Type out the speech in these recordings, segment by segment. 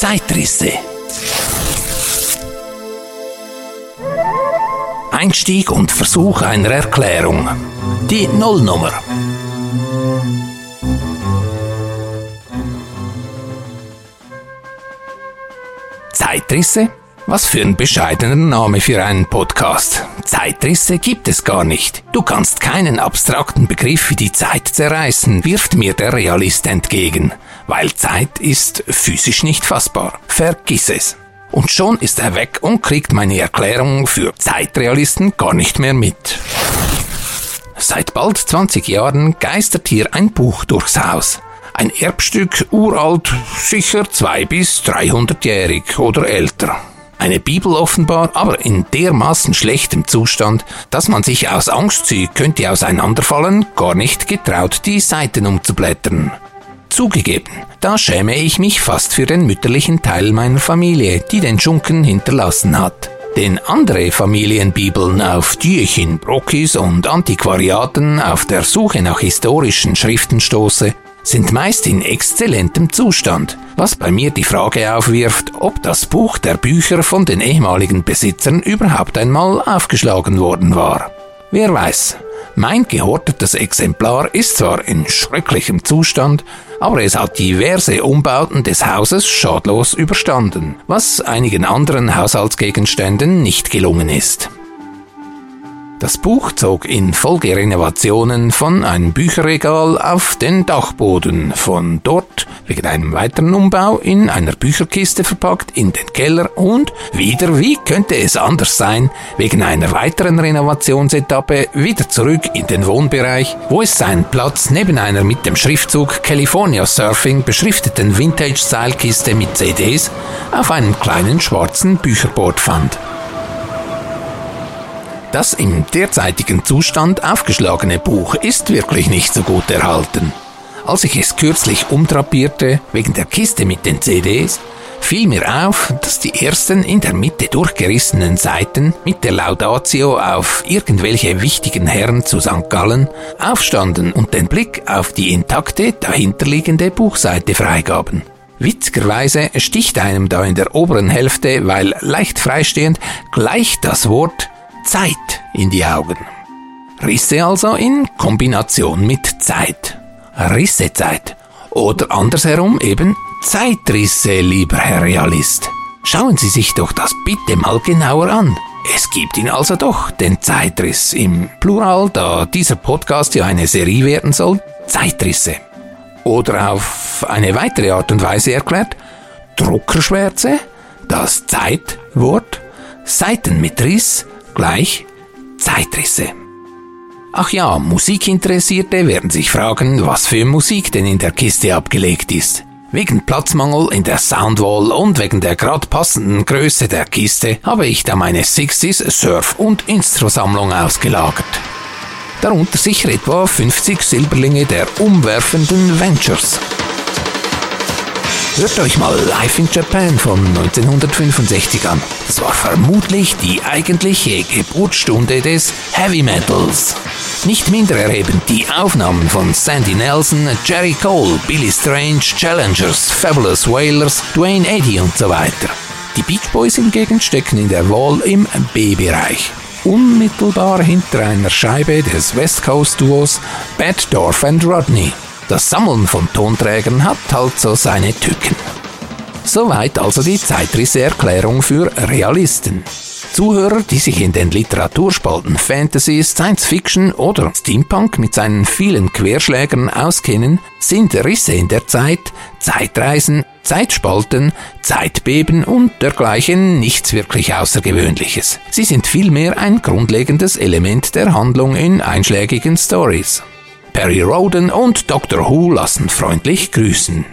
Zeitrisse. Einstieg und Versuch einer Erklärung. Die Nullnummer. Zeitrisse? Was für ein bescheidener Name für einen Podcast. Zeitrisse gibt es gar nicht. Du kannst keinen abstrakten Begriff wie die Zeit zerreißen, wirft mir der Realist entgegen. Weil Zeit ist physisch nicht fassbar. Vergiss es. Und schon ist er weg und kriegt meine Erklärung für Zeitrealisten gar nicht mehr mit. Seit bald 20 Jahren geistert hier ein Buch durchs Haus. Ein Erbstück, uralt, sicher zwei bis dreihundertjährig oder älter. Eine Bibel offenbar, aber in dermaßen schlechtem Zustand, dass man sich aus Angst, sie könnte auseinanderfallen, gar nicht getraut, die Seiten umzublättern. Zugegeben, da schäme ich mich fast für den mütterlichen Teil meiner Familie, die den Schunken hinterlassen hat. Denn andere Familienbibeln, auf die ich in Brockis und Antiquariaten auf der Suche nach historischen Schriften stoße, sind meist in exzellentem Zustand, was bei mir die Frage aufwirft, ob das Buch der Bücher von den ehemaligen Besitzern überhaupt einmal aufgeschlagen worden war. Wer weiß, mein gehortetes Exemplar ist zwar in schrecklichem Zustand, aber es hat diverse Umbauten des Hauses schadlos überstanden, was einigen anderen Haushaltsgegenständen nicht gelungen ist. Das Buch zog in Folgerenovationen von einem Bücherregal auf den Dachboden, von dort wegen einem weiteren Umbau in einer Bücherkiste verpackt in den Keller und wieder, wie könnte es anders sein, wegen einer weiteren Renovationsetappe wieder zurück in den Wohnbereich, wo es seinen Platz neben einer mit dem Schriftzug California Surfing beschrifteten Vintage-Style-Kiste mit CDs auf einem kleinen schwarzen Bücherboard fand. Das im derzeitigen Zustand aufgeschlagene Buch ist wirklich nicht so gut erhalten. Als ich es kürzlich umdrapierte, wegen der Kiste mit den CDs, fiel mir auf, dass die ersten in der Mitte durchgerissenen Seiten mit der Laudatio auf irgendwelche wichtigen Herren zu St. Gallen aufstanden und den Blick auf die intakte dahinterliegende Buchseite freigaben. Witzigerweise sticht einem da in der oberen Hälfte, weil leicht freistehend, gleich das Wort Zeit in die Augen. Risse also in Kombination mit Zeit. Rissezeit. Oder andersherum eben Zeitrisse, lieber Herr Realist. Schauen Sie sich doch das bitte mal genauer an. Es gibt ihn also doch, den Zeitriss im Plural, da dieser Podcast ja eine Serie werden soll, Zeitrisse. Oder auf eine weitere Art und Weise erklärt, Druckerschwärze, das Zeitwort, Seiten mit Riss, gleich Zeitrisse. Ach ja, Musikinteressierte werden sich fragen, was für Musik denn in der Kiste abgelegt ist. Wegen Platzmangel in der Soundwall und wegen der grad passenden Größe der Kiste habe ich da meine 60s Surf- und Instro-Sammlung ausgelagert. Darunter sicher etwa 50 Silberlinge der umwerfenden Ventures. Hört euch mal Live in Japan von 1965 an. Das war vermutlich die eigentliche Geburtsstunde des Heavy Metals. Nicht minder erhebend die Aufnahmen von Sandy Nelson, Jerry Cole, Billy Strange, Challengers, Fabulous Whalers, Dwayne Eddy und so weiter. Die Beach Boys hingegen stecken in der Wall im B-Bereich. Unmittelbar hinter einer Scheibe des West Coast Duos Bad Dorf and Rodney. Das Sammeln von Tonträgern hat halt so seine Tücken. Soweit also die Zeitrisse-Erklärung für Realisten. Zuhörer, die sich in den Literaturspalten Fantasy, Science Fiction oder Steampunk mit seinen vielen Querschlägern auskennen, sind Risse in der Zeit, Zeitreisen, Zeitspalten, Zeitbeben und dergleichen nichts wirklich Außergewöhnliches. Sie sind vielmehr ein grundlegendes Element der Handlung in einschlägigen Stories. Perry Roden und Dr. Who lassen freundlich grüßen.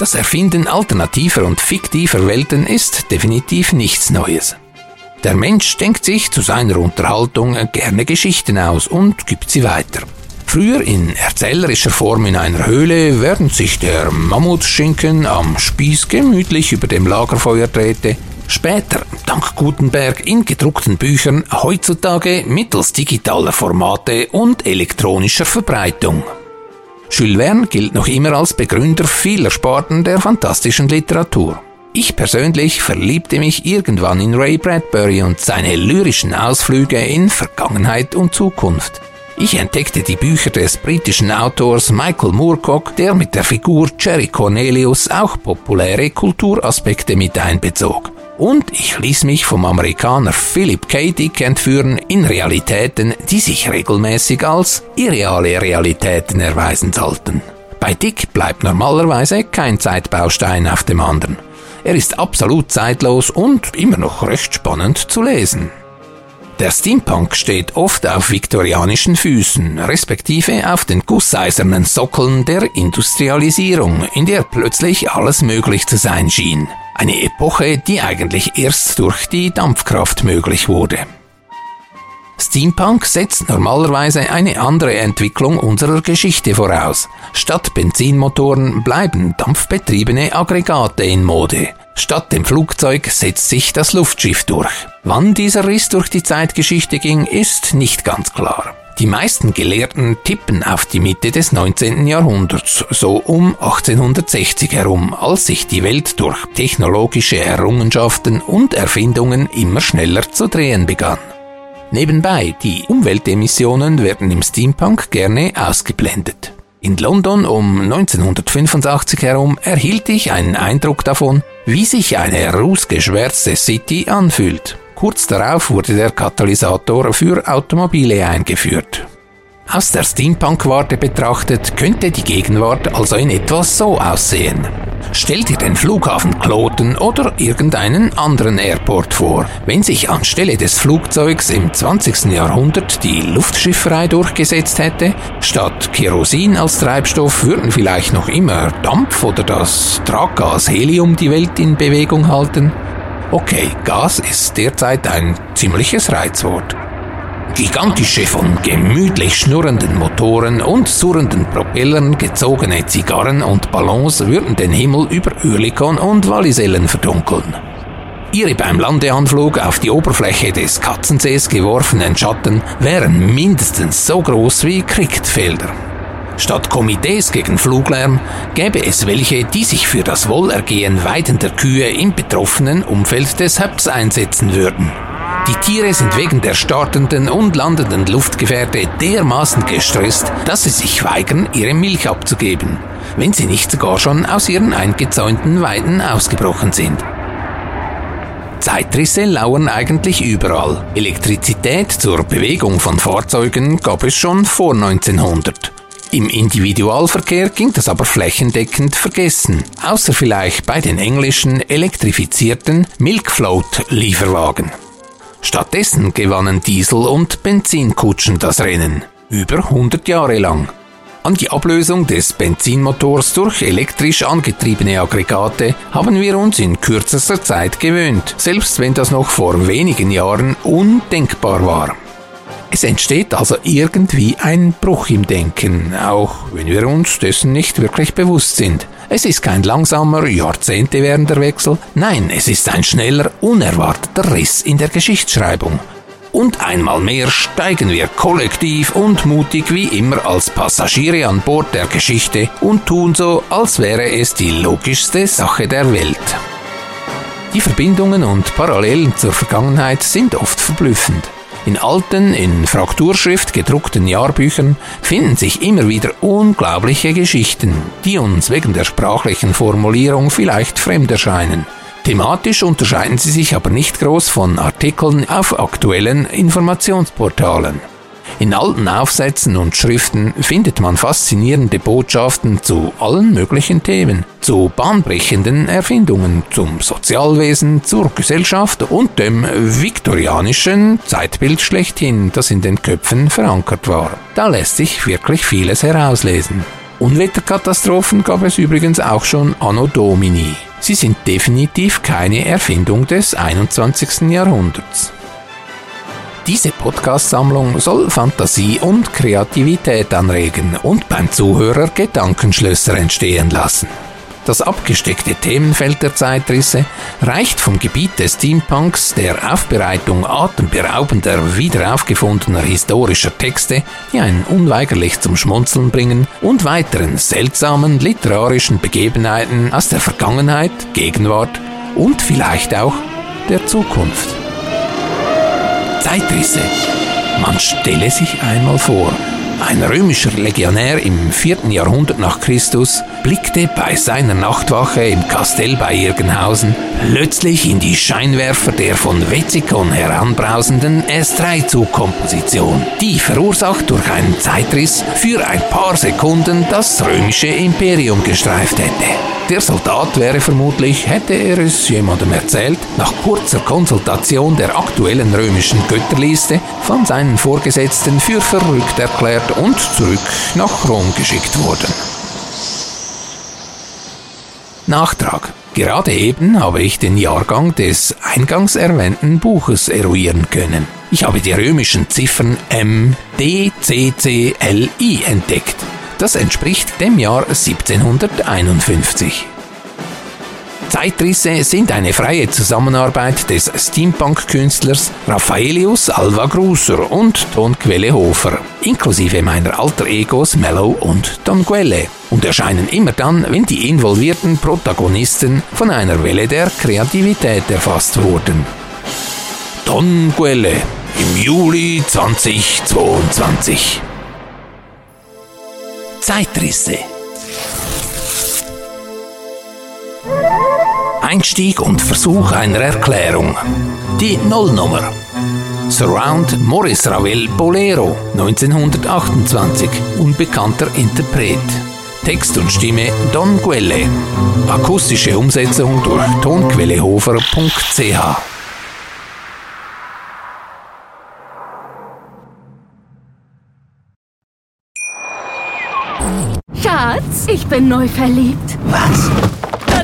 Das Erfinden alternativer und fiktiver Welten ist definitiv nichts Neues. Der Mensch denkt sich zu seiner Unterhaltung gerne Geschichten aus und gibt sie weiter. Früher in erzählerischer Form in einer Höhle, während sich der Mammutschinken am Spieß gemütlich über dem Lagerfeuer drehte, Später, dank Gutenberg, in gedruckten Büchern, heutzutage mittels digitaler Formate und elektronischer Verbreitung. Jules Verne gilt noch immer als Begründer vieler Sparten der fantastischen Literatur. Ich persönlich verliebte mich irgendwann in Ray Bradbury und seine lyrischen Ausflüge in Vergangenheit und Zukunft. Ich entdeckte die Bücher des britischen Autors Michael Moorcock, der mit der Figur Jerry Cornelius auch populäre Kulturaspekte mit einbezog. Und ich ließ mich vom Amerikaner Philip K. Dick entführen in Realitäten, die sich regelmäßig als irreale Realitäten erweisen sollten. Bei Dick bleibt normalerweise kein Zeitbaustein auf dem anderen. Er ist absolut zeitlos und immer noch recht spannend zu lesen. Der Steampunk steht oft auf viktorianischen Füßen, respektive auf den gusseisernen Sockeln der Industrialisierung, in der plötzlich alles möglich zu sein schien. Eine Epoche, die eigentlich erst durch die Dampfkraft möglich wurde. Steampunk setzt normalerweise eine andere Entwicklung unserer Geschichte voraus. Statt Benzinmotoren bleiben dampfbetriebene Aggregate in Mode. Statt dem Flugzeug setzt sich das Luftschiff durch. Wann dieser Riss durch die Zeitgeschichte ging, ist nicht ganz klar. Die meisten Gelehrten tippen auf die Mitte des 19. Jahrhunderts, so um 1860 herum, als sich die Welt durch technologische Errungenschaften und Erfindungen immer schneller zu drehen begann. Nebenbei, die Umweltemissionen werden im Steampunk gerne ausgeblendet. In London um 1985 herum erhielt ich einen Eindruck davon, wie sich eine rußgeschwärzte City anfühlt. Kurz darauf wurde der Katalysator für Automobile eingeführt. Aus der Steampunk-Warte betrachtet könnte die Gegenwart also in etwas so aussehen. Stell dir den Flughafen Kloten oder irgendeinen anderen Airport vor. Wenn sich anstelle des Flugzeugs im 20. Jahrhundert die Luftschifferei durchgesetzt hätte, statt Kerosin als Treibstoff würden vielleicht noch immer Dampf oder das Traggas Helium die Welt in Bewegung halten. Okay, Gas ist derzeit ein ziemliches Reizwort. Gigantische von gemütlich schnurrenden Motoren und surrenden Propellern gezogene Zigarren und Ballons würden den Himmel über Oerlikon und Wallisellen verdunkeln. Ihre beim Landeanflug auf die Oberfläche des Katzensees geworfenen Schatten wären mindestens so groß wie Kriegtfelder. Statt Komitees gegen Fluglärm gäbe es welche, die sich für das Wohlergehen weidender Kühe im betroffenen Umfeld des Hubs einsetzen würden. Die Tiere sind wegen der startenden und landenden Luftgefährte dermaßen gestresst, dass sie sich weigern, ihre Milch abzugeben, wenn sie nicht sogar schon aus ihren eingezäunten Weiden ausgebrochen sind. Zeitrisse lauern eigentlich überall. Elektrizität zur Bewegung von Fahrzeugen gab es schon vor 1900. Im Individualverkehr ging das aber flächendeckend vergessen, außer vielleicht bei den englischen elektrifizierten Milkfloat-Lieferwagen. Stattdessen gewannen Diesel- und Benzinkutschen das Rennen. Über 100 Jahre lang. An die Ablösung des Benzinmotors durch elektrisch angetriebene Aggregate haben wir uns in kürzester Zeit gewöhnt, selbst wenn das noch vor wenigen Jahren undenkbar war. Es entsteht also irgendwie ein Bruch im Denken, auch wenn wir uns dessen nicht wirklich bewusst sind. Es ist kein langsamer, Jahrzehnte währender Wechsel, nein, es ist ein schneller, unerwarteter Riss in der Geschichtsschreibung. Und einmal mehr steigen wir kollektiv und mutig wie immer als Passagiere an Bord der Geschichte und tun so, als wäre es die logischste Sache der Welt. Die Verbindungen und Parallelen zur Vergangenheit sind oft verblüffend. In alten, in Frakturschrift gedruckten Jahrbüchern finden sich immer wieder unglaubliche Geschichten, die uns wegen der sprachlichen Formulierung vielleicht fremd erscheinen. Thematisch unterscheiden sie sich aber nicht groß von Artikeln auf aktuellen Informationsportalen. In alten Aufsätzen und Schriften findet man faszinierende Botschaften zu allen möglichen Themen, zu bahnbrechenden Erfindungen, zum Sozialwesen, zur Gesellschaft und dem viktorianischen Zeitbild schlechthin, das in den Köpfen verankert war. Da lässt sich wirklich vieles herauslesen. Unwetterkatastrophen gab es übrigens auch schon anno Domini. Sie sind definitiv keine Erfindung des 21. Jahrhunderts. Diese Podcast-Sammlung soll Fantasie und Kreativität anregen und beim Zuhörer Gedankenschlösser entstehen lassen. Das abgesteckte Themenfeld der Zeitrisse reicht vom Gebiet des Steampunks, der Aufbereitung atemberaubender, wiederaufgefundener historischer Texte, die einen unweigerlich zum Schmunzeln bringen, und weiteren seltsamen literarischen Begebenheiten aus der Vergangenheit, Gegenwart und vielleicht auch der Zukunft. Zeitrisse. Man stelle sich einmal vor, ein römischer Legionär im 4. Jahrhundert nach Christus blickte bei seiner Nachtwache im Kastell bei Irgenhausen plötzlich in die Scheinwerfer der von Wetzikon heranbrausenden S3-Zugkomposition, die verursacht durch einen Zeitriss für ein paar Sekunden das römische Imperium gestreift hätte. Der Soldat wäre vermutlich, hätte er es jemandem erzählt, nach kurzer Konsultation der aktuellen römischen Götterliste von seinen Vorgesetzten für verrückt erklärt und zurück nach Rom geschickt worden. Nachtrag. Gerade eben habe ich den Jahrgang des eingangs erwähnten Buches eruieren können. Ich habe die römischen Ziffern M, D, C, C, L, I entdeckt. Das entspricht dem Jahr 1751. Zeitrisse sind eine freie Zusammenarbeit des Steampunk-Künstlers Raffaelius Alva Gruser und Tonquelle Hofer, inklusive meiner alter Egos Mellow und Don Quelle, und erscheinen immer dann, wenn die involvierten Protagonisten von einer Welle der Kreativität erfasst wurden. Don Quelle im Juli 2022. Zeitrisse. Einstieg und Versuch einer Erklärung. Die Nullnummer. Surround Maurice Ravel Bolero 1928. Unbekannter Interpret. Text und Stimme Don Quelle. Akustische Umsetzung durch tonquellehofer.ch. Schatz, ich bin neu verliebt. Was?